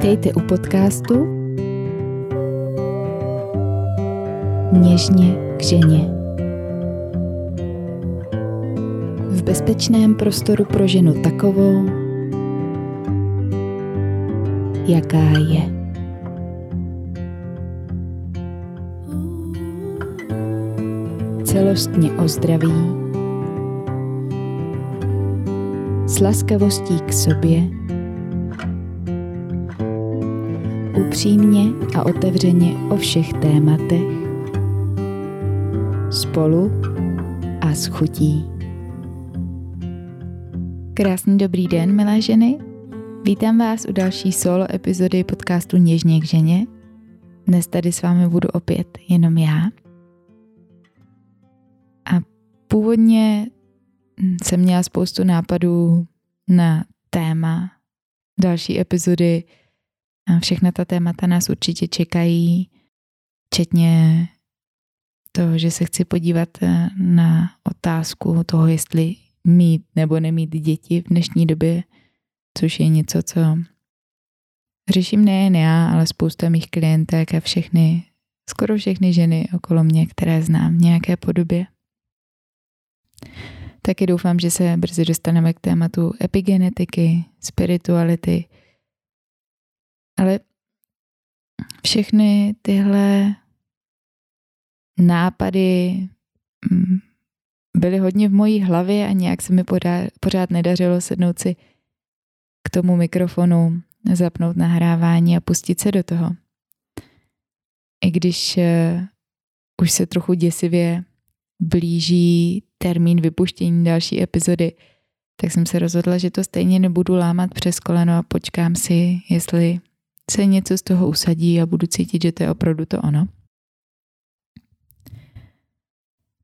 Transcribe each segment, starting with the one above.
Vítejte u podcastu Něžně k ženě. V bezpečném prostoru pro ženu takovou, jaká je. Celostně o zdraví, s laskavostí k sobě, upřímně a otevřeně o všech tématech, spolu a s chutí. Krásný dobrý den, milé ženy. Vítám vás u další solo epizody podcastu Něžně k ženě. Dnes tady s vámi budu opět jenom já. A původně jsem měla spoustu nápadů na téma další epizody, Všechna ta témata nás určitě čekají, včetně toho, že se chci podívat eh, na otázku toho, jestli mít nebo nemít děti v dnešní době, což je něco, co řeším nejen já, ale spousta mých klientek a všechny, skoro všechny ženy okolo mě, které znám v nějaké podobě. Taky doufám, že se brzy dostaneme k tématu epigenetiky, spirituality, ale všechny tyhle nápady mm, byly hodně v mojí hlavě a nějak se mi pořád nedařilo sednout si k tomu mikrofonu, zapnout nahrávání a pustit se do toho. I když uh, už se trochu děsivě blíží termín vypuštění další epizody, tak jsem se rozhodla, že to stejně nebudu lámat přes koleno a počkám si, jestli se něco z toho usadí a budu cítit, že to je opravdu to ono.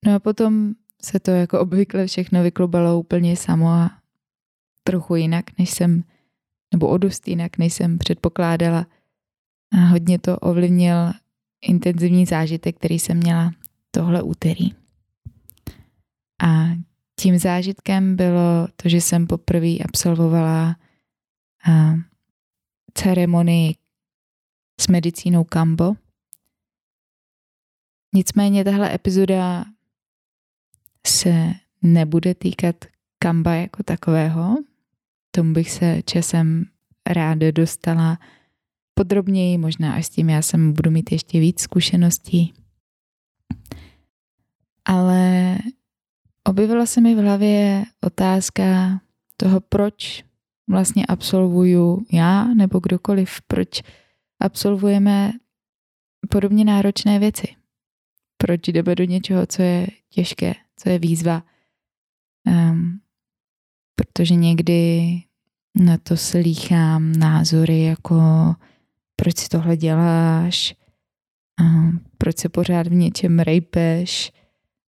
No a potom se to jako obvykle všechno vyklubalo úplně samo a trochu jinak, než jsem, nebo o dost jinak, než jsem předpokládala. A hodně to ovlivnil intenzivní zážitek, který jsem měla tohle úterý. A tím zážitkem bylo to, že jsem poprvé absolvovala ceremonii s medicínou Kambo. Nicméně tahle epizoda se nebude týkat Kamba jako takového. Tomu bych se časem ráda dostala podrobněji, možná až s tím já jsem budu mít ještě víc zkušeností. Ale objevila se mi v hlavě otázka toho, proč vlastně absolvuju já nebo kdokoliv, proč absolvujeme podobně náročné věci. Proč jdeme do něčeho, co je těžké, co je výzva. Um, protože někdy na to slýchám názory jako proč si tohle děláš, um, proč se pořád v něčem rejpeš,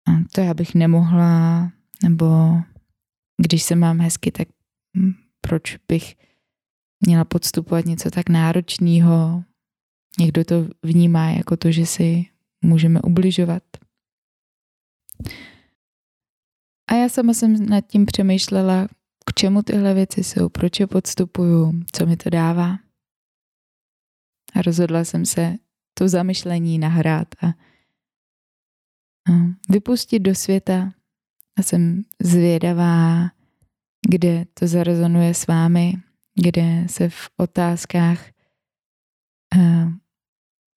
um, to já bych nemohla, nebo když se mám hezky, tak hm, proč bych měla podstupovat něco tak náročného. Někdo to vnímá jako to, že si můžeme ubližovat. A já sama jsem nad tím přemýšlela, k čemu tyhle věci jsou, proč je podstupuju, co mi to dává. A rozhodla jsem se to zamyšlení nahrát a, a vypustit do světa. A jsem zvědavá, kde to zarezonuje s vámi, kde se v otázkách eh,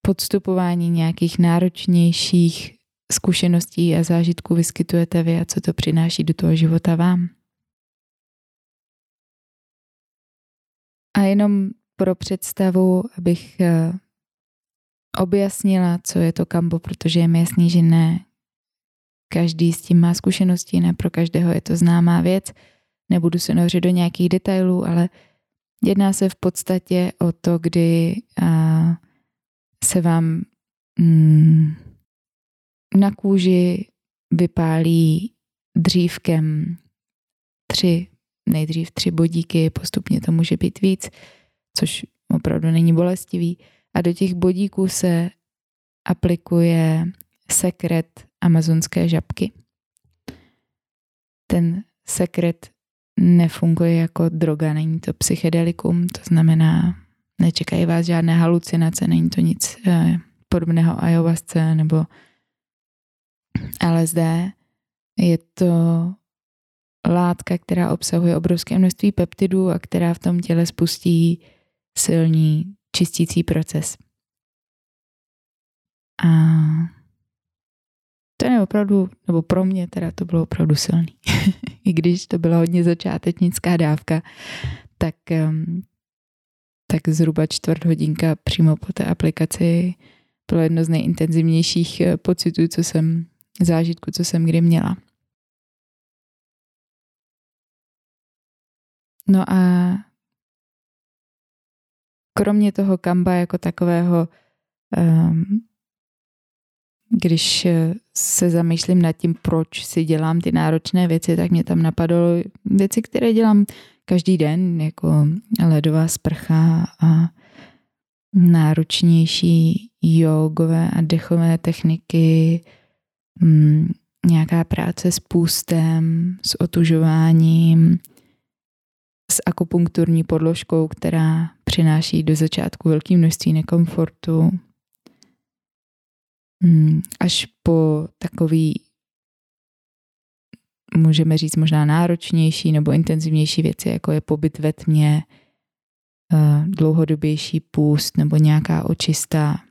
podstupování nějakých náročnějších zkušeností a zážitků vyskytujete vy a co to přináší do toho života vám. A jenom pro představu, abych eh, objasnila, co je to kambo, protože je mi jasný, že ne každý s tím má zkušenosti, ne pro každého je to známá věc. Nebudu se nořit do nějakých detailů, ale Jedná se v podstatě o to, kdy se vám mm, na kůži vypálí dřívkem tři, nejdřív tři bodíky, postupně to může být víc, což opravdu není bolestivý. A do těch bodíků se aplikuje sekret amazonské žabky. Ten sekret nefunguje jako droga, není to psychedelikum, to znamená, nečekají vás žádné halucinace, není to nic eh, podobného ayahuasce nebo LSD. Je to látka, která obsahuje obrovské množství peptidů a která v tom těle spustí silný čistící proces. A to je opravdu, nebo pro mě teda to bylo opravdu silný. I když to byla hodně začátečnická dávka, tak, tak zhruba čtvrt hodinka přímo po té aplikaci bylo jedno z nejintenzivnějších eh, pocitů, co jsem, zážitku, co jsem kdy měla. No a kromě toho kamba jako takového, um, když se zamýšlím nad tím, proč si dělám ty náročné věci, tak mě tam napadlo věci, které dělám každý den, jako ledová sprcha a náročnější jogové a dechové techniky, um, nějaká práce s půstem, s otužováním, s akupunkturní podložkou, která přináší do začátku velké množství nekomfortu, až po takový, můžeme říct možná náročnější nebo intenzivnější věci, jako je pobyt ve tmě, eh, dlouhodobější půst nebo nějaká očista,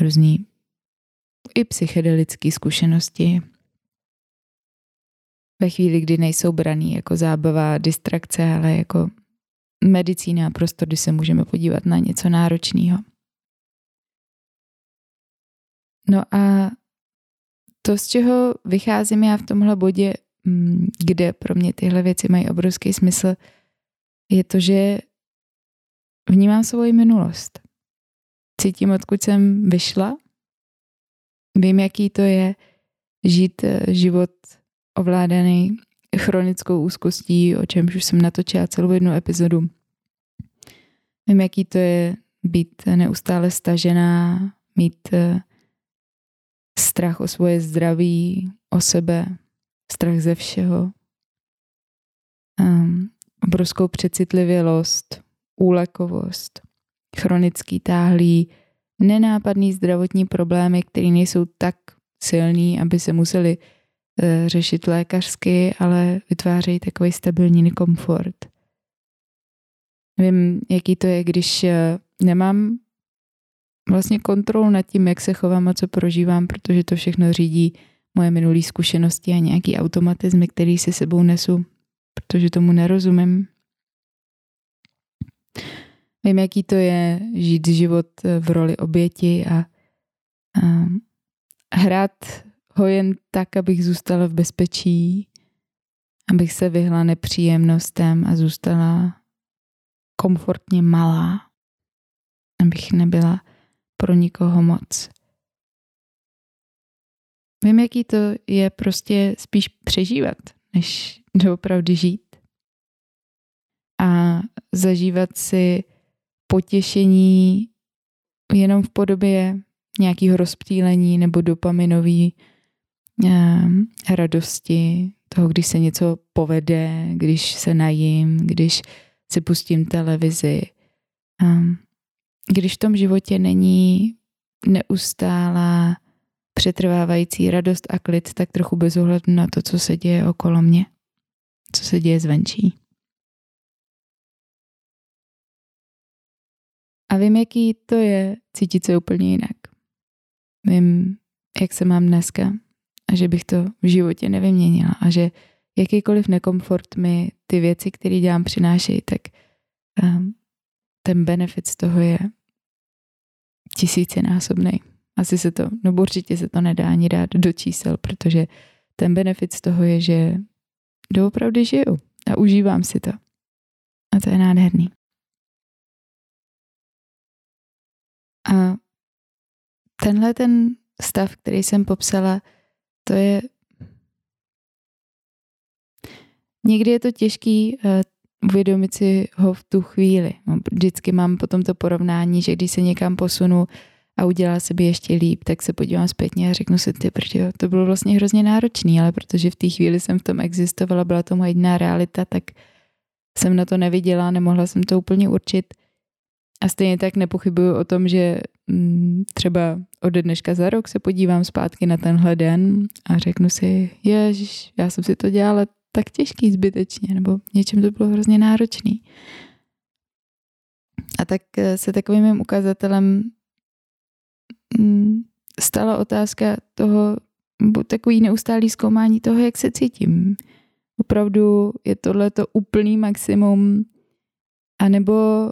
různý i psychedelické zkušenosti ve chvíli, kdy nejsou braný jako zábava, distrakce, ale jako medicína a prostor, kdy se můžeme podívat na něco náročného. No a to, z čeho vycházím já v tomhle bodě, mm, kde pro mě tyhle věci mají obrovský smysl, je to, že vnímám svoji minulost. Cítím, odkud jsem vyšla. Vím, jaký to je žít eh, život ovládaný chronickou úzkostí, o čemž už jsem natočila celou jednu epizodu. Vím, jaký to je být neustále stažená, mít eh, strach o svoje zdraví, o sebe, strach ze všeho, um, obrovskou přecitlivělost, úlekovost, chronický táhlý, nenápadný zdravotní problémy, které nejsou tak silný, aby se museli Eh, řešit lékařsky, ale vytvářejí takový stabilní komfort. Vím, jaký to je, když eh, nemám vlastně kontrolu nad tím, jak se chovám a co prožívám, protože to všechno řídí moje minulé zkušenosti a nějaký automatizmy, který si sebou nesu, protože tomu nerozumím. Vím, jaký to je žít život v roli oběti a, a hrát ho jen tak, abych zůstala v bezpečí, abych se vyhla nepříjemnostem a zůstala komfortně malá, abych nebyla pro nikoho moc. Vím, jaký to je prostě spíš přežívat, než doopravdy žít. A zažívat si potěšení jenom v podobě nějakého rozptýlení nebo dopaminový Ehm, radosti, toho, když se něco povede, když se najím, když si pustím televizi. Ehm, když v tom životě není neustálá přetrvávající radost a klid, tak trochu bez ohledu na to, co se děje okolo mě, co se děje zvenčí. A vím, jaký to je cítit se úplně jinak. Vím, jak se mám dneska, a že bych to v životě nevyměnila a že jakýkoliv nekomfort mi ty věci, které dělám, přinášejí, tak um, ten benefit z toho je tisícinásobný. Asi se to, no určitě se to nedá ani dát do čísel, protože ten benefit z toho je, že doopravdy žiju a užívám si to. A to je nádherný. A tenhle ten stav, který jsem popsala, to je... Někdy je to těžký uh, uvědomit si ho v tu chvíli. No, vždycky mám potom to porovnání, že když se někam posunu a udělá se by ještě líp, tak se podívám zpětně a řeknu si, ty protože to bylo vlastně hrozně náročný, ale protože v té chvíli jsem v tom existovala, byla to moje jediná realita, tak jsem na to neviděla, nemohla jsem to úplně určit. A stejně tak nepochybuju o tom, že mm, třeba od dneška za rok se podívám zpátky na tenhle den a řeknu si, ježiš, já jsem si to dělala tak těžký zbytečně, nebo něčem to bylo hrozně náročný. A tak eh, se takovým mým ukazatelem mm, stala otázka toho, takový neustálý zkoumání toho, jak se cítím. Opravdu je tohle to úplný maximum, anebo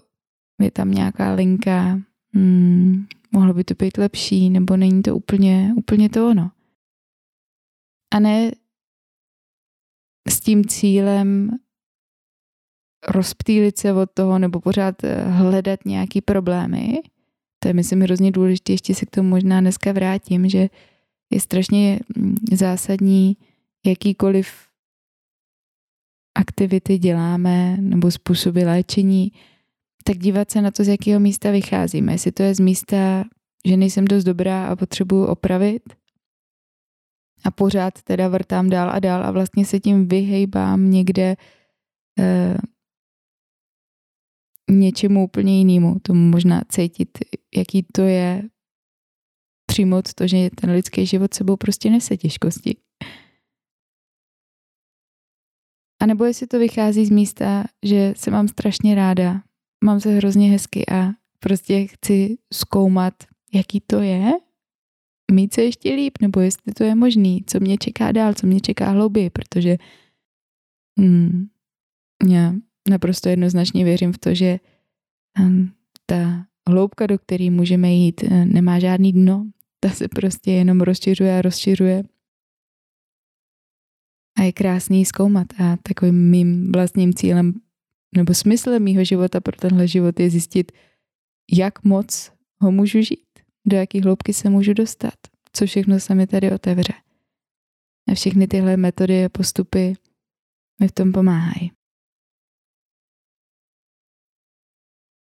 je tam nějaká linka, hmm, mohlo by to být lepší, nebo není to úplně, úplně to ono. A ne s tím cílem rozptýlit se od toho nebo pořád eh, hledat nějaký problémy. To je, myslím, hrozně důležité. Ještě se k tomu možná dneska vrátím, že je strašně mm, zásadní jakýkoliv aktivity děláme nebo způsoby léčení, tak dívat se na to, z jakého místa vycházíme. Jestli to je z místa, že nejsem dost dobrá a potřebuju opravit a pořád teda vrtám dál a dál a vlastně se tím vyhejbám někde eh, něčemu úplně jinému. Tomu možná cítit, jaký to je přijmout to, že ten lidský život sebou prostě nese těžkosti. A nebo jestli to vychází z místa, že se mám strašně ráda, mám se hrozně hezky a prostě chci zkoumat, jaký to je, mít se ještě líp, nebo jestli to je možný, co mě čeká dál, co mě čeká hlouběji, protože hmm, já naprosto jednoznačně věřím v to, že um, ta hloubka, do které můžeme jít, eh, nemá žádný dno. Ta se prostě jenom rozšiřuje a rozšiřuje. A je krásný zkoumat. A takovým mým vlastním cílem nebo smyslem mýho života pro tenhle život je zjistit, jak moc ho můžu žít, do jaký hloubky se můžu dostat, co všechno se mi tady otevře. A všechny tyhle metody a postupy mi v tom pomáhají.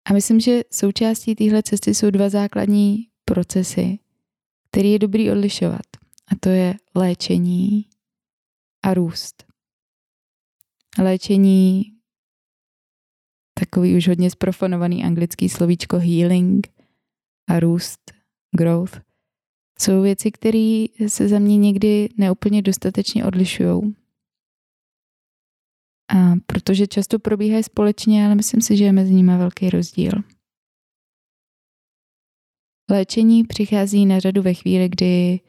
A myslím, že součástí téhle cesty jsou dva základní procesy, které je dobrý odlišovat. A to je léčení a růst. Léčení, takový už hodně sprofanovaný anglický slovíčko healing a růst, growth, jsou věci, které se za mě někdy neúplně dostatečně odlišují. A protože často probíhají společně, ale myslím si, že je mezi nimi velký rozdíl. Léčení přichází na řadu ve chvíli, kdy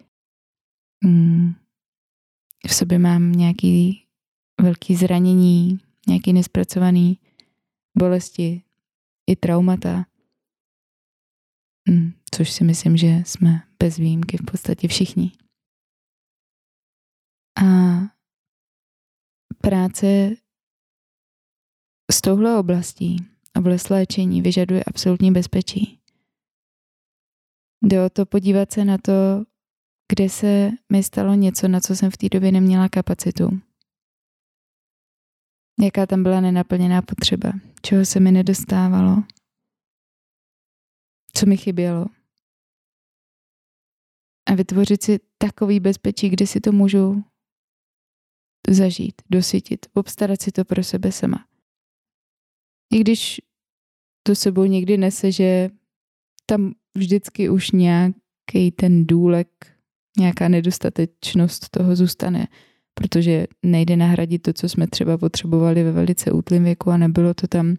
mm, v sobě mám nějaký velký zranění, nějaký nespracovaný bolesti i traumata, což si myslím, že jsme bez výjimky v podstatě všichni. A práce z touhle oblastí, oblast léčení, vyžaduje absolutní bezpečí. Jde o to podívat se na to, kde se mi stalo něco, na co jsem v té době neměla kapacitu. Jaká tam byla nenaplněná potřeba, čeho se mi nedostávalo, co mi chybělo. A vytvořit si takový bezpečí, kde si to můžu zažít, dosytit, obstarat si to pro sebe sama. I když to sebou někdy nese, že tam vždycky už nějaký ten důlek, nějaká nedostatečnost toho zůstane, protože nejde nahradit to, co jsme třeba potřebovali ve velice útlém věku a nebylo to tam.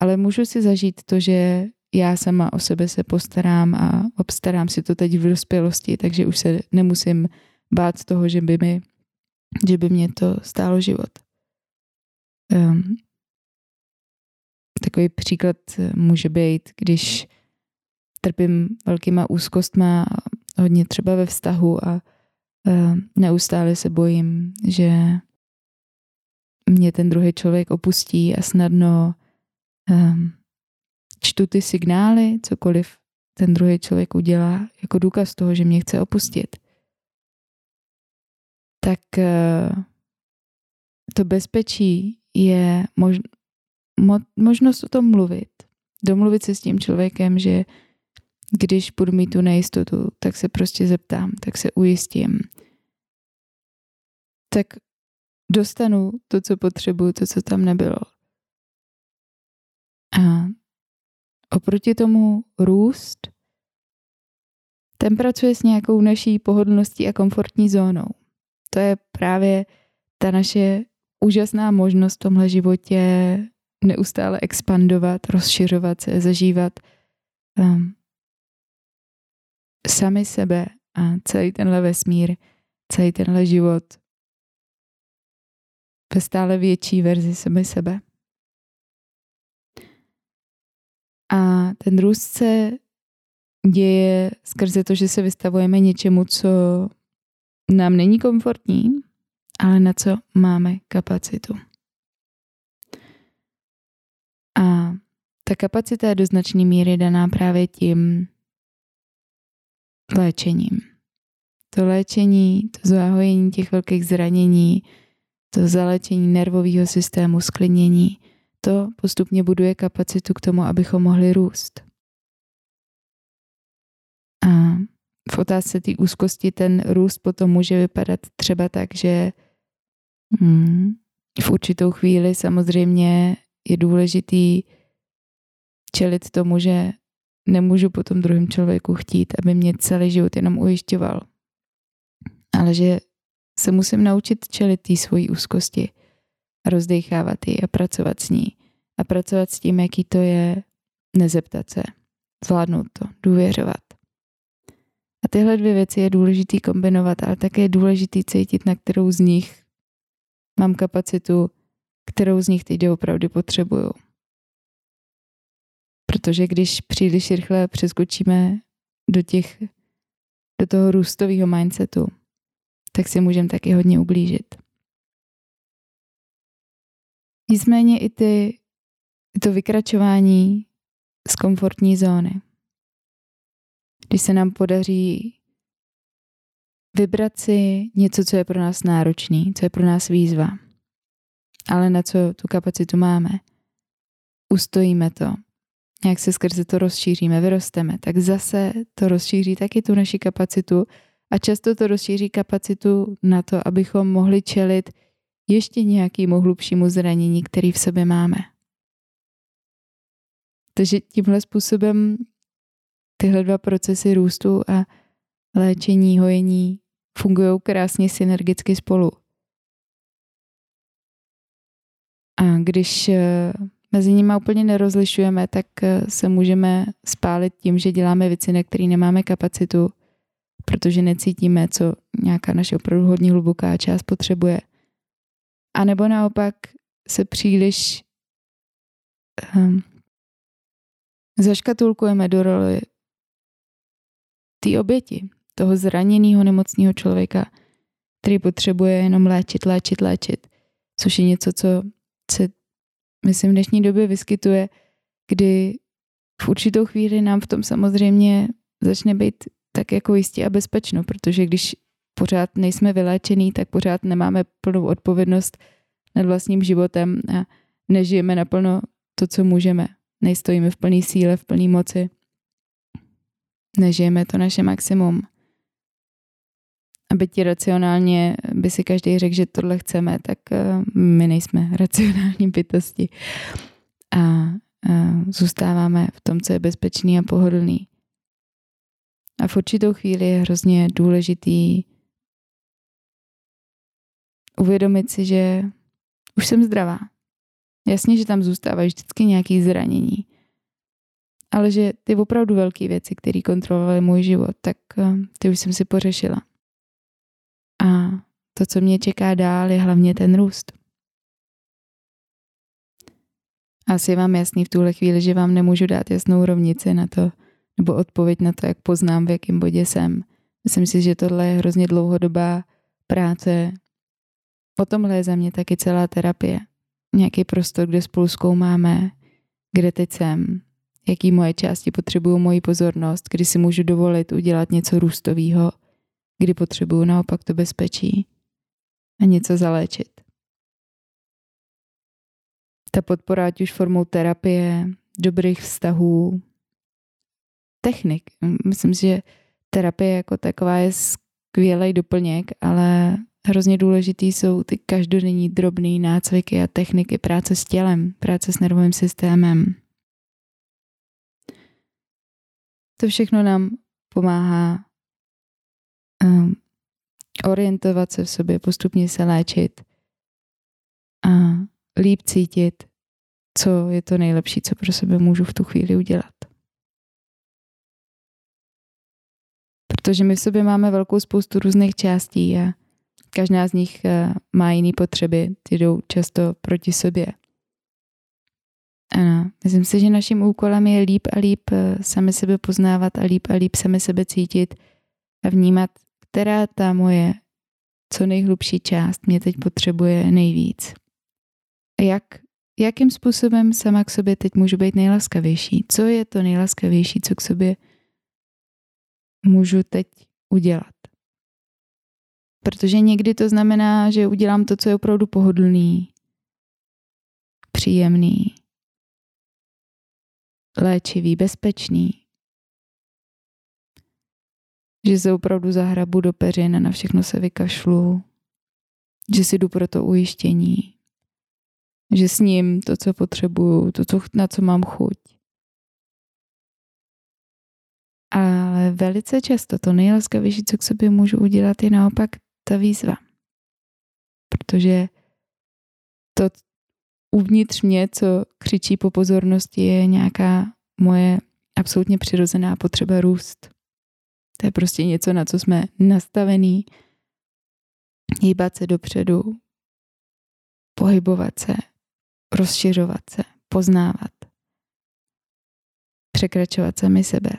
Ale můžu si zažít to, že já sama o sebe se postarám a obstarám si to teď v dospělosti, takže už se nemusím bát toho, že by, mi, že by mě to stálo život. Um, Takový příklad může být, když trpím velkýma úzkostma, hodně třeba ve vztahu a eh, neustále se bojím, že mě ten druhý člověk opustí a snadno um, čtu ty signály, cokoliv ten druhý člověk udělá, jako důkaz toho, že mě chce opustit. Tak uh, to bezpečí je možno mo- možnost o tom mluvit. Domluvit se s tím člověkem, že když budu mít tu nejistotu, tak se prostě zeptám, tak se ujistím. Tak dostanu to, co potřebuju, to, co tam nebylo. A oproti tomu růst, ten pracuje s nějakou naší pohodlností a komfortní zónou. To je právě ta naše úžasná možnost v tomhle životě neustále expandovat, rozšiřovat se, zažívat um, sami sebe a celý tenhle vesmír, celý tenhle život ve stále větší verzi sami sebe. A ten růst se děje skrze to, že se vystavujeme něčemu, co nám není komfortní, ale na co máme kapacitu. A ta kapacita je do značné míry daná právě tím léčením. To léčení, to zahojení těch velkých zranění, to zalečení nervového systému, sklinění, to postupně buduje kapacitu k tomu, abychom mohli růst. A v otázce té úzkosti ten růst potom může vypadat třeba tak, že hmm, v určitou chvíli samozřejmě je důležitý čelit tomu, že nemůžu po tom druhém člověku chtít, aby mě celý život jenom ujišťoval. Ale že se musím naučit čelit té svojí úzkosti a rozdechávat ji a pracovat s ní. A pracovat s tím, jaký to je nezeptat se, zvládnout to, důvěřovat. A tyhle dvě věci je důležitý kombinovat, ale také je důležitý cítit, na kterou z nich mám kapacitu, kterou z nich teď opravdu potřebuju. Protože když příliš rychle přeskočíme do těch, do toho růstového mindsetu, tak si můžeme taky hodně ublížit. Nicméně i ty, to vykračování z komfortní zóny. Když se nám podaří vybrat si něco, co je pro nás náročný, co je pro nás výzva, ale na co tu kapacitu máme, ustojíme to, nějak se skrze to rozšíříme, vyrosteme, tak zase to rozšíří taky tu naši kapacitu a často to rozšíří kapacitu na to, abychom mohli čelit ještě nějakému hlubšímu zranění, který v sobě máme. Takže tímhle způsobem tyhle dva procesy růstu a léčení, hojení fungují krásně synergicky spolu. A když eh, mezi nimi úplně nerozlišujeme, tak eh, se můžeme spálit tím, že děláme věci, na které nemáme kapacitu, protože necítíme, co nějaká naše opravdu hodně hluboká část potřebuje. A nebo naopak se příliš um, zaškatulkujeme do roli té oběti, toho zraněného nemocného člověka, který potřebuje jenom léčit, léčit, léčit, což je něco, co se myslím, v dnešní době vyskytuje, kdy v určitou chvíli nám v tom samozřejmě začne být tak jako jistě a bezpečno, protože když pořád nejsme vyléčený, tak pořád nemáme plnou odpovědnost nad vlastním životem a nežijeme naplno to, co můžeme. Nejstojíme v plné síle, v plné moci. Nežijeme to naše maximum. Aby ti racionálně by si každý řekl, že tohle chceme, tak eh, my nejsme racionální bytosti. A, zůstáváme v tom, co je bezpečný a pohodlný. A v určitou chvíli je hrozně důležitý uvědomit si, že už jsem zdravá. Jasně, že tam zůstávají vždycky nějaké zranění. Ale že ty opravdu velké věci, které kontrolovaly můj život, tak eh, ty už jsem si pořešila. A to, co mě čeká dál, je hlavně ten růst. Asi je vám jasný v tuhle chvíli, že vám nemůžu dát jasnou rovnici na to, nebo odpověď na to, jak poznám, v jakém bodě jsem. Myslím si, že tohle je hrozně dlouhodobá práce. O tomhle je za mě taky celá terapie. Nějaký prostor, kde spolu zkoumáme, kde teď jsem, jaký moje části potřebují moji pozornost, kdy si můžu dovolit udělat něco růstového, kdy potřebuju naopak to bezpečí a něco zaléčit. Ta podpora, ať už formou terapie, dobrých vztahů, technik. Myslím si, že terapie jako taková je skvělý doplněk, ale hrozně důležitý jsou ty každodenní drobné nácviky a techniky práce s tělem, práce s nervovým systémem. to všechno nám pomáhá um, orientovat se v sobě, postupně se léčit a líp cítit, co je to nejlepší, co pro sebe můžu v tu chvíli udělat. Protože my v sobě máme velkou spoustu různých částí a každá z nich eh, má jiné potřeby, ty jdou často proti sobě. Ano, myslím si, že naším úkolem je líp a líp eh, sami sebe poznávat a líp a líp sami sebe cítit a vnímat, která ta moje co nejhlubší část mě teď potřebuje nejvíc. A jak, jakým způsobem sama k sobě teď můžu být nejlaskavější? Co je to nejlaskavější, co k sobě můžu teď udělat? Protože někdy to znamená, že udělám to, co je opravdu pohodlný, příjemný, léčivý, bezpečný. Že se opravdu zahrabu do peřin a na všechno se vykašlu. Že si jdu pro to ujištění. Že s ním to, co potřebuju, to, co, na co mám chuť. Ale velice často to nejlaskavější, co k sobě můžu udělat, je naopak ta výzva. Protože to uvnitř mě, co křičí po pozornosti, je nějaká moje absolutně přirozená potřeba růst. To je prostě něco, na co jsme nastavení. Hýbat se dopředu, pohybovat se, rozšiřovat se, poznávat, překračovat sami sebe.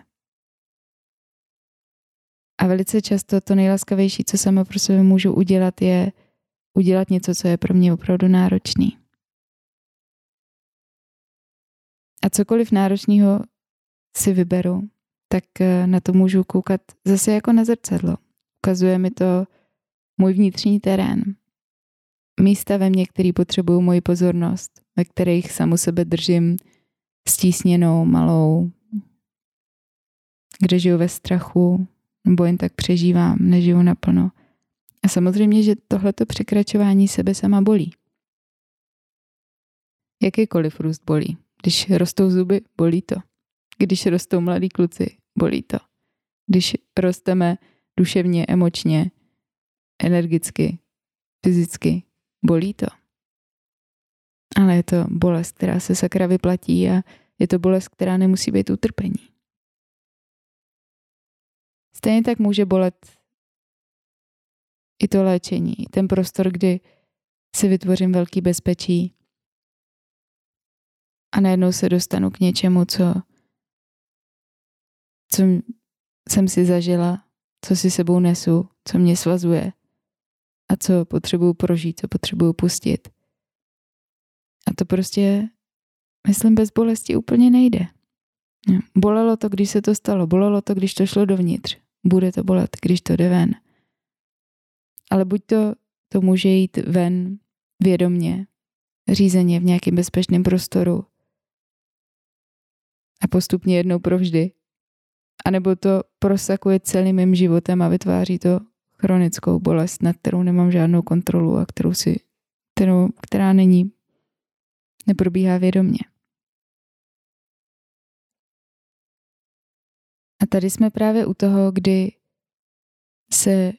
A velice často to nejlaskavější, co sama pro sebe můžu udělat, je udělat něco, co je pro mě opravdu náročný. A cokoliv náročného si vyberu, tak eh, na to můžu koukat zase jako na zrcadlo. Ukazuje mi to můj vnitřní terén. Místa ve mně, který potřebují moji pozornost, ve kterých samu sebe držím stísněnou, malou, kde žiju ve strachu, nebo jen tak přežívám, nežiju naplno. A samozřejmě, že tohleto překračování sebe sama bolí. Jakýkoliv růst bolí. Když rostou zuby, bolí to. Když rostou mladí kluci, bolí to. Když rosteme duševně, emočně, energicky, fyzicky, bolí to. Ale je to bolest, která se sakra vyplatí a je to bolest, která nemusí být utrpení. Stejně tak může bolet i to léčení, ten prostor, kdy si vytvořím velký bezpečí a najednou se dostanu k něčemu, co, co jsem si zažila, co si sebou nesu, co mě svazuje a co potřebuju prožít, co potřebuju pustit. A to prostě, myslím, bez bolesti úplně nejde. Bolelo to, když se to stalo, bolelo to, když to šlo dovnitř. Bude to bolet, když to jde ven. Ale buď to, to může jít ven vědomně, řízeně v nějakém bezpečném prostoru a postupně jednou provždy. A nebo to prosakuje celým mým životem a vytváří to chronickou bolest, nad kterou nemám žádnou kontrolu a kterou si, kterou, která není, neprobíhá vědomě. A tady jsme právě u toho, kdy se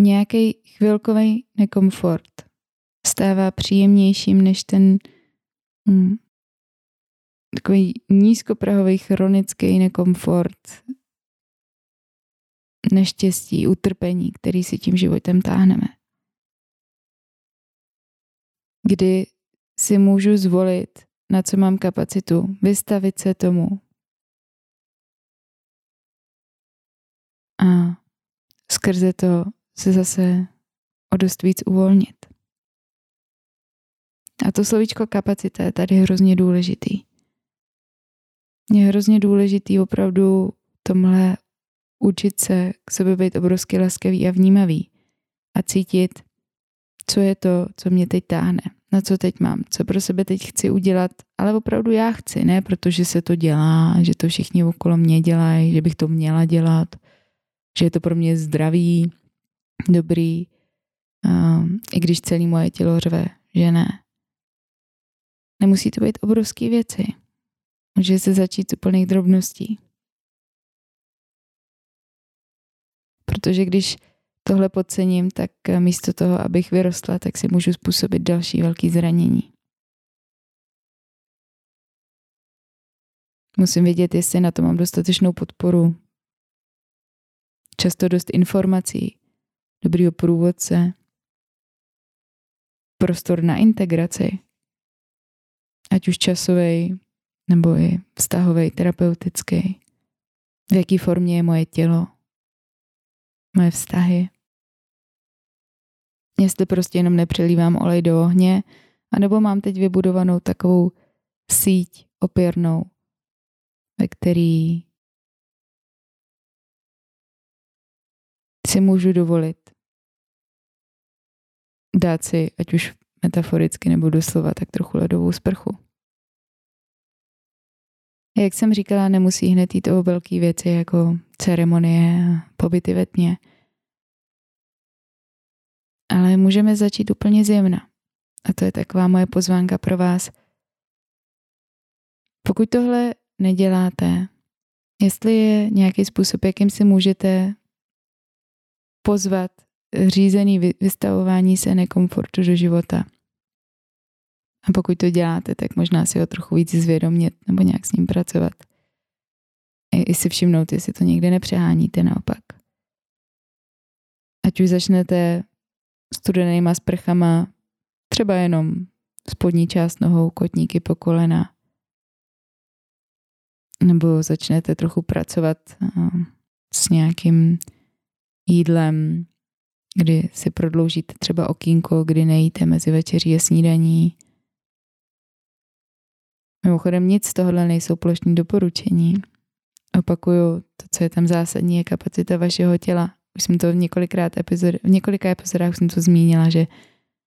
nějaký chvilkový nekomfort stává příjemnějším než ten hm, takový nízkoprahový chronický nekomfort, neštěstí, utrpení, který si tím životem táhneme. Kdy si můžu zvolit, na co mám kapacitu, vystavit se tomu, skrze to se zase o dost víc uvolnit. A to slovíčko kapacita je tady hrozně důležitý. Je hrozně důležitý opravdu tomhle učit se k sobě být obrovsky laskavý a vnímavý a cítit, co je to, co mě teď táhne, na co teď mám, co pro sebe teď chci udělat, ale opravdu já chci, ne protože se to dělá, že to všichni okolo mě dělají, že bych to měla dělat, že je to pro mě zdravý, dobrý, um, i když celé moje tělo řve, že ne. Nemusí to být obrovské věci. Může se začít z úplných drobností. Protože když tohle podcením, tak místo toho, abych vyrostla, tak si můžu způsobit další velký zranění. Musím vědět, jestli na to mám dostatečnou podporu, často dost informací, dobrýho průvodce, prostor na integraci, ať už časový, nebo i vztahový, terapeutický. V jaký formě je moje tělo, moje vztahy. Jestli prostě jenom nepřelívám olej do ohně, anebo mám teď vybudovanou takovou síť opěrnou, ve který si můžu dovolit dát si, ať už metaforicky nebo doslova, tak trochu ledovou sprchu. Jak jsem říkala, nemusí hned jít o velké věci jako ceremonie a pobyty ve tmě. Ale můžeme začít úplně zjemna. A to je taková moje pozvánka pro vás. Pokud tohle neděláte, jestli je nějaký způsob, jakým si můžete pozvat řízený vystavování se nekomfortu do života. A pokud to děláte, tak možná si ho trochu víc zvědomět nebo nějak s ním pracovat. I si všimnout, jestli to někde nepřeháníte naopak. Ať už začnete studenýma sprchama, třeba jenom spodní část nohou, kotníky po kolena, nebo začnete trochu pracovat s nějakým jídlem, kdy si prodloužíte třeba okýnko, kdy nejíte mezi večeří a snídaní. Mimochodem nic z tohohle nejsou plošní doporučení. Opakuju, to, co je tam zásadní, je kapacita vašeho těla. Už jsem to v, několikrát epizod, v několika epizodách jsem to zmínila, že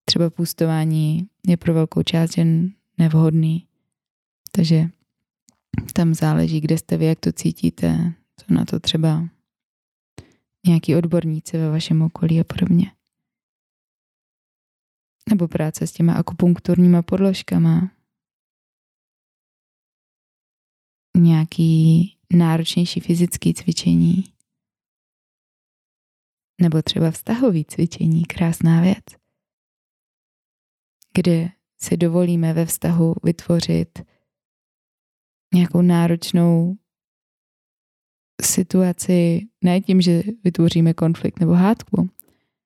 třeba půstování je pro velkou část žen nevhodný. Takže tam záleží, kde jste vy, jak to cítíte, co na to třeba nějaký odborníci ve vašem okolí a podobně. Nebo práce s těma akupunkturníma podložkama. Nějaký náročnější fyzický cvičení. Nebo třeba vztahový cvičení, krásná věc. Kde si dovolíme ve vztahu vytvořit nějakou náročnou situaci ne tím, že vytvoříme konflikt nebo hádku,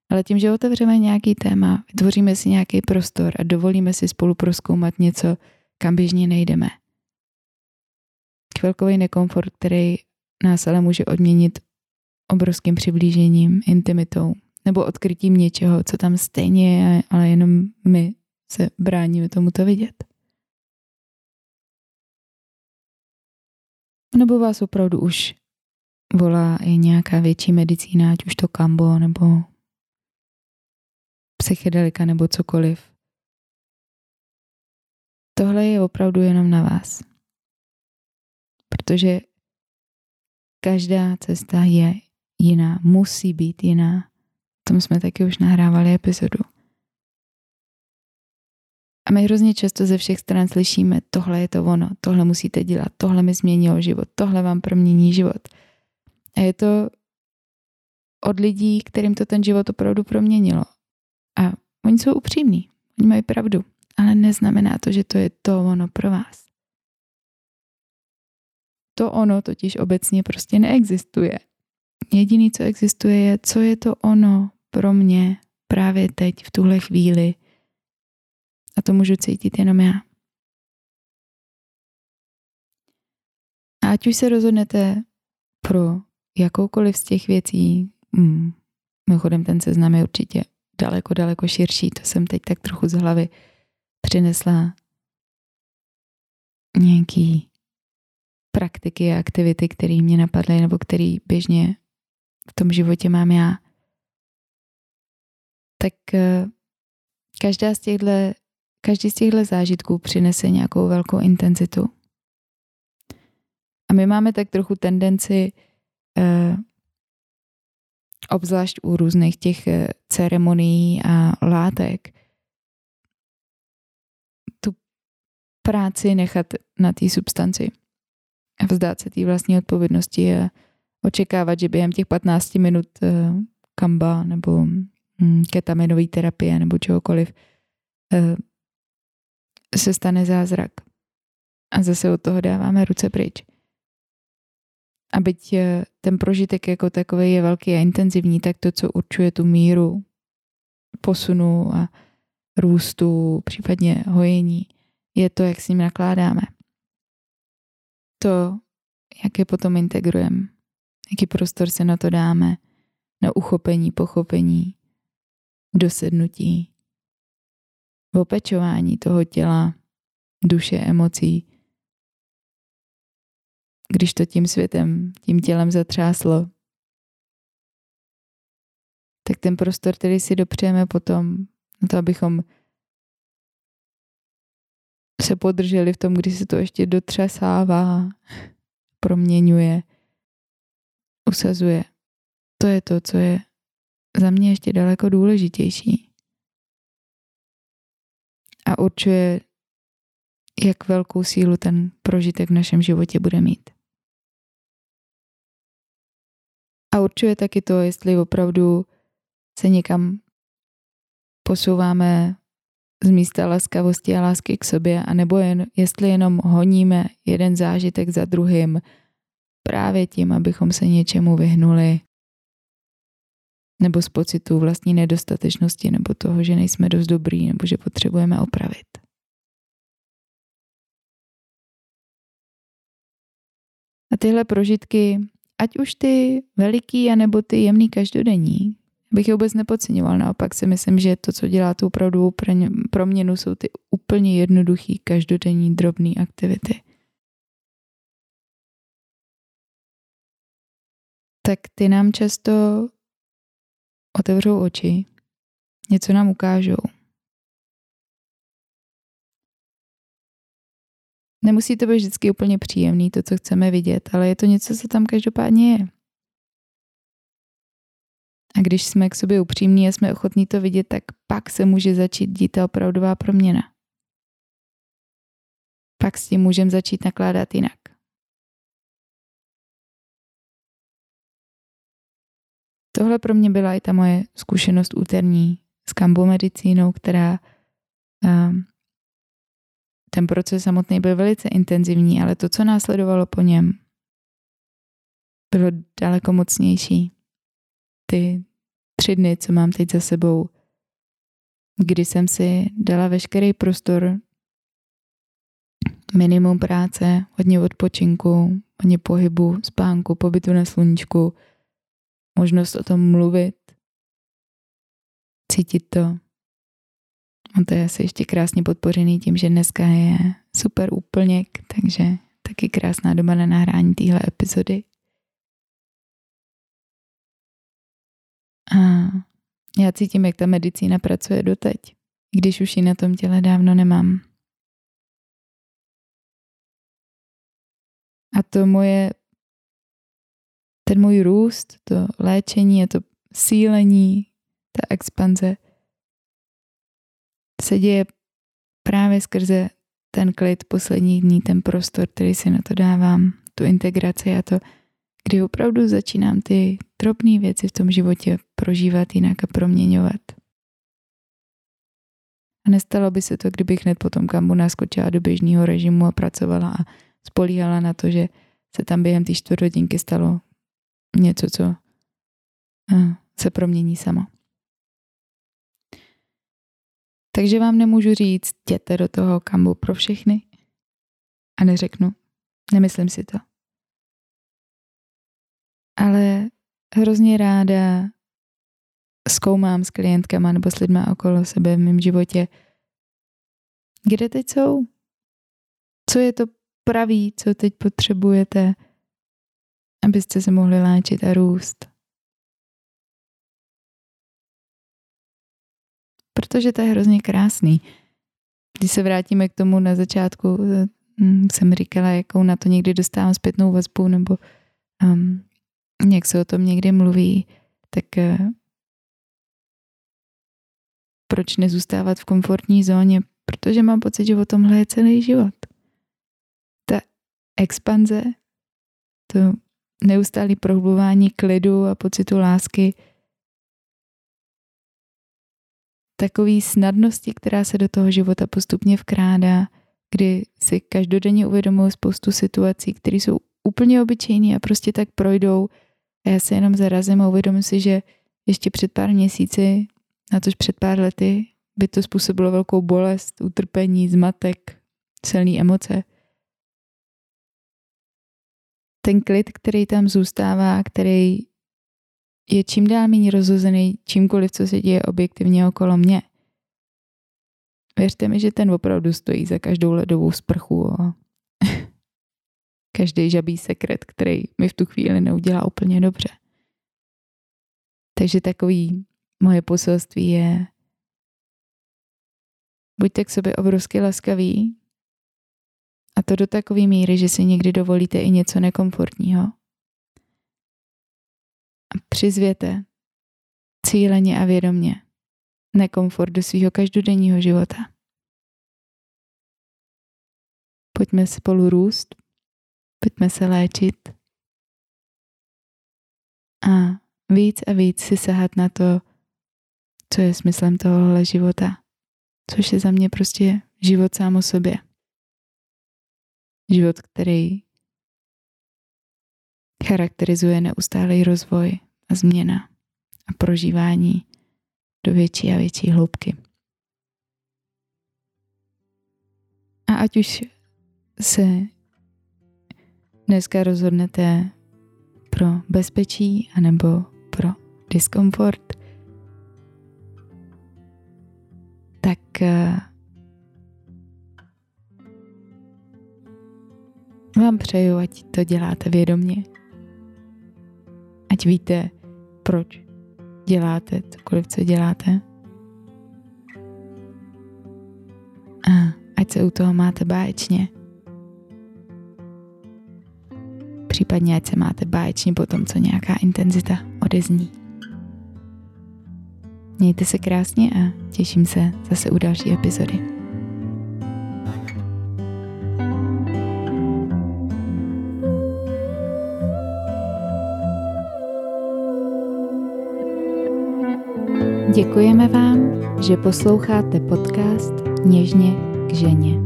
ale tím, že otevřeme nějaký téma, vytvoříme si nějaký prostor a dovolíme si spolu proskoumat něco, kam běžně nejdeme. Chvilkový nekomfort, který nás ale může odměnit obrovským přiblížením, intimitou nebo odkrytím něčeho, co tam stejně je, ale jenom my se bráníme tomuto vidět. Nebo vás opravdu už volá i nějaká větší medicína, ať už to kambo nebo psychedelika nebo cokoliv. Tohle je opravdu jenom na vás. Protože každá cesta je jiná, musí být jiná. O tom jsme taky už nahrávali epizodu. A my hrozně často ze všech stran slyšíme, tohle je to ono, tohle musíte dělat, tohle mi změnilo život, tohle vám promění život. A je to od lidí, kterým to ten život opravdu proměnilo. A oni jsou upřímní, oni mají pravdu, ale neznamená to, že to je to ono pro vás. To ono totiž obecně prostě neexistuje. Jediný, co existuje, je, co je to ono pro mě právě teď, v tuhle chvíli. A to můžu cítit jenom já. A ať už se rozhodnete pro jakoukoliv z těch věcí, hmm, mimochodem ten seznam je určitě daleko, daleko širší, to jsem teď tak trochu z hlavy přinesla nějaký praktiky a aktivity, které mě napadly nebo které běžně v tom životě mám já. Tak eh, každá z těchto, každý z těchto zážitků přinese nějakou velkou intenzitu. A my máme tak trochu tendenci obzvlášť u různých těch eh, ceremonií a látek, tu práci nechat na té substanci. a vzdát se té vlastní odpovědnosti a očekávat, že během těch 15 minut eh, kamba nebo hm, ketaminové terapie nebo čehokoliv eh, se stane zázrak. A zase od toho dáváme ruce pryč. A byť eh, ten prožitek jako takový je velký a intenzivní, tak to, co určuje tu míru posunu a růstu, případně hojení, je to, jak s ním nakládáme. To, jak je potom integrujeme, jaký prostor se na to dáme, na uchopení, pochopení, dosednutí, opečování toho těla, duše, emocí. Když to tím světem, tím tělem zatřáslo, tak ten prostor, který si dopřejeme potom, na to, abychom se podrželi v tom, kdy se to ještě dotřesává, proměňuje, usazuje. To je to, co je za mě ještě daleko důležitější. A určuje, jak velkou sílu ten prožitek v našem životě bude mít. A určuje taky to, jestli opravdu se někam posouváme z místa laskavosti a lásky k sobě, anebo jen, jestli jenom honíme jeden zážitek za druhým, právě tím, abychom se něčemu vyhnuli, nebo z pocitu vlastní nedostatečnosti, nebo toho, že nejsme dost dobrý, nebo že potřebujeme opravit. A tyhle prožitky, ať už ty veliký, anebo ty jemný každodenní, bych je vůbec nepodceňoval. Naopak si myslím, že to, co dělá tu opravdu proměnu, jsou ty úplně jednoduchý, každodenní, drobné aktivity. Tak ty nám často otevřou oči, něco nám ukážou. Nemusí to být vždycky úplně příjemný, to, co chceme vidět, ale je to něco, co tam každopádně je. A když jsme k sobě upřímní a jsme ochotní to vidět, tak pak se může začít dít ta opravdová proměna. Pak s tím můžeme začít nakládat jinak. Tohle pro mě byla i ta moje zkušenost úterní s kambomedicínou, která um, ten proces samotný byl velice intenzivní, ale to, co následovalo po něm, bylo daleko mocnější ty tři dny, co mám teď za sebou, kdy jsem si dala veškerý prostor, minimum práce, hodně odpočinku, hodně pohybu, spánku, pobytu na sluníčku, možnost o tom mluvit, cítit to. A to je asi ještě krásně podpořený tím, že dneska je super úplněk, takže taky krásná doba na nahrání téhle epizody. A já cítím, jak ta medicína pracuje doteď, když už ji na tom těle dávno nemám. A to moje, ten můj růst, to léčení a to sílení, ta expanze se děje právě skrze ten klid posledních dní, ten prostor, který si na to dávám, tu integraci a to, kdy opravdu začínám ty drobné věci v tom životě prožívat jinak a proměňovat. A nestalo by se to, kdybych hned potom kambu naskočila do běžného režimu a pracovala a spolíhala na to, že se tam během té čtvrthodinky stalo něco, co eh, se promění samo. Takže vám nemůžu říct, jděte do toho kambu pro všechny. A neřeknu, nemyslím si to ale hrozně ráda zkoumám s klientkama nebo s lidmi okolo sebe v mém životě, kde teď jsou, co je to pravý, co teď potřebujete, abyste se mohli léčit a růst. Protože to je hrozně krásný. Když se vrátíme k tomu na začátku, hm, jsem říkala, jakou na to někdy dostávám zpětnou vazbu, nebo um, jak se o tom někdy mluví, tak eh, proč nezůstávat v komfortní zóně? Protože mám pocit, že o tomhle je celý život. Ta expanze to neustálé prohlubování klidu a pocitu lásky, takový snadnosti, která se do toho života postupně vkrádá, kdy si každodenně uvědomuji spoustu situací, které jsou úplně obyčejné a prostě tak projdou a já se jenom zarazím a uvědomím si, že ještě před pár měsíci, na tož před pár lety, by to způsobilo velkou bolest, utrpení, zmatek, silné emoce. Ten klid, který tam zůstává, který je čím dál méně rozhozený čímkoliv, co se děje objektivně okolo mě. Věřte mi, že ten opravdu stojí za každou ledovou sprchu a každý žabý sekret, který mi v tu chvíli neudělá úplně dobře. Takže takový moje poselství je buďte k sobě obrovsky laskaví a to do takové míry, že si někdy dovolíte i něco nekomfortního. Přizvěte cíleně a vědomně nekomfort do svého každodenního života. Pojďme spolu růst, pojďme se léčit a víc a víc si sahat na to, co je smyslem tohohle života, což je za mě prostě život sám o sobě. Život, který charakterizuje neustálý rozvoj a změna a prožívání do větší a větší hloubky. A ať už se dneska rozhodnete pro bezpečí anebo pro diskomfort, tak eh, vám přeju, ať to děláte vědomně. Ať víte, proč děláte cokoliv, co děláte. A ať se u toho máte báječně. Případně ať se máte báječně po tom, co nějaká intenzita odezní. Mějte se krásně a těším se zase u další epizody. Děkujeme vám, že posloucháte podcast Něžně k ženě.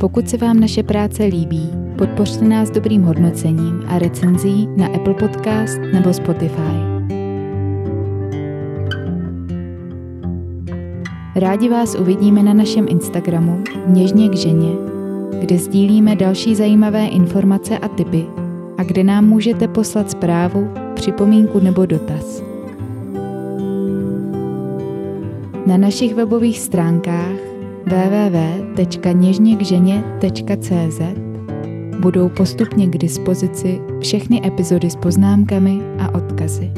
Pokud se vám naše práce líbí, podpořte nás dobrým hodnocením a recenzí na Apple Podcast nebo Spotify. Rádi vás uvidíme na našem Instagramu Něžně k ženě, kde sdílíme další zajímavé informace a tipy a kde nám můžete poslat zprávu, připomínku nebo dotaz. Na našich webových stránkách www.něžněkženě.cz budou postupně k dispozici všechny epizody s poznámkami a odkazy.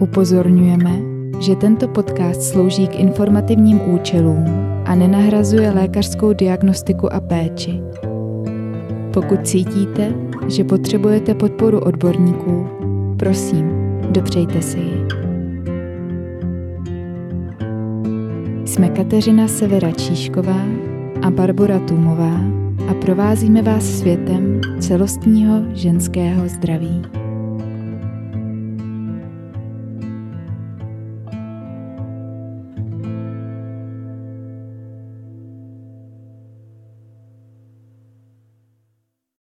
Upozorňujeme, že tento podcast slouží k informativním účelům a nenahrazuje lékařskou diagnostiku a péči. Pokud cítíte, že potřebujete podporu odborníků, prosím, Dopřejte si ji. Jsme Kateřina Severa Číšková a Barbara Tumová a provázíme vás světem celostního ženského zdraví.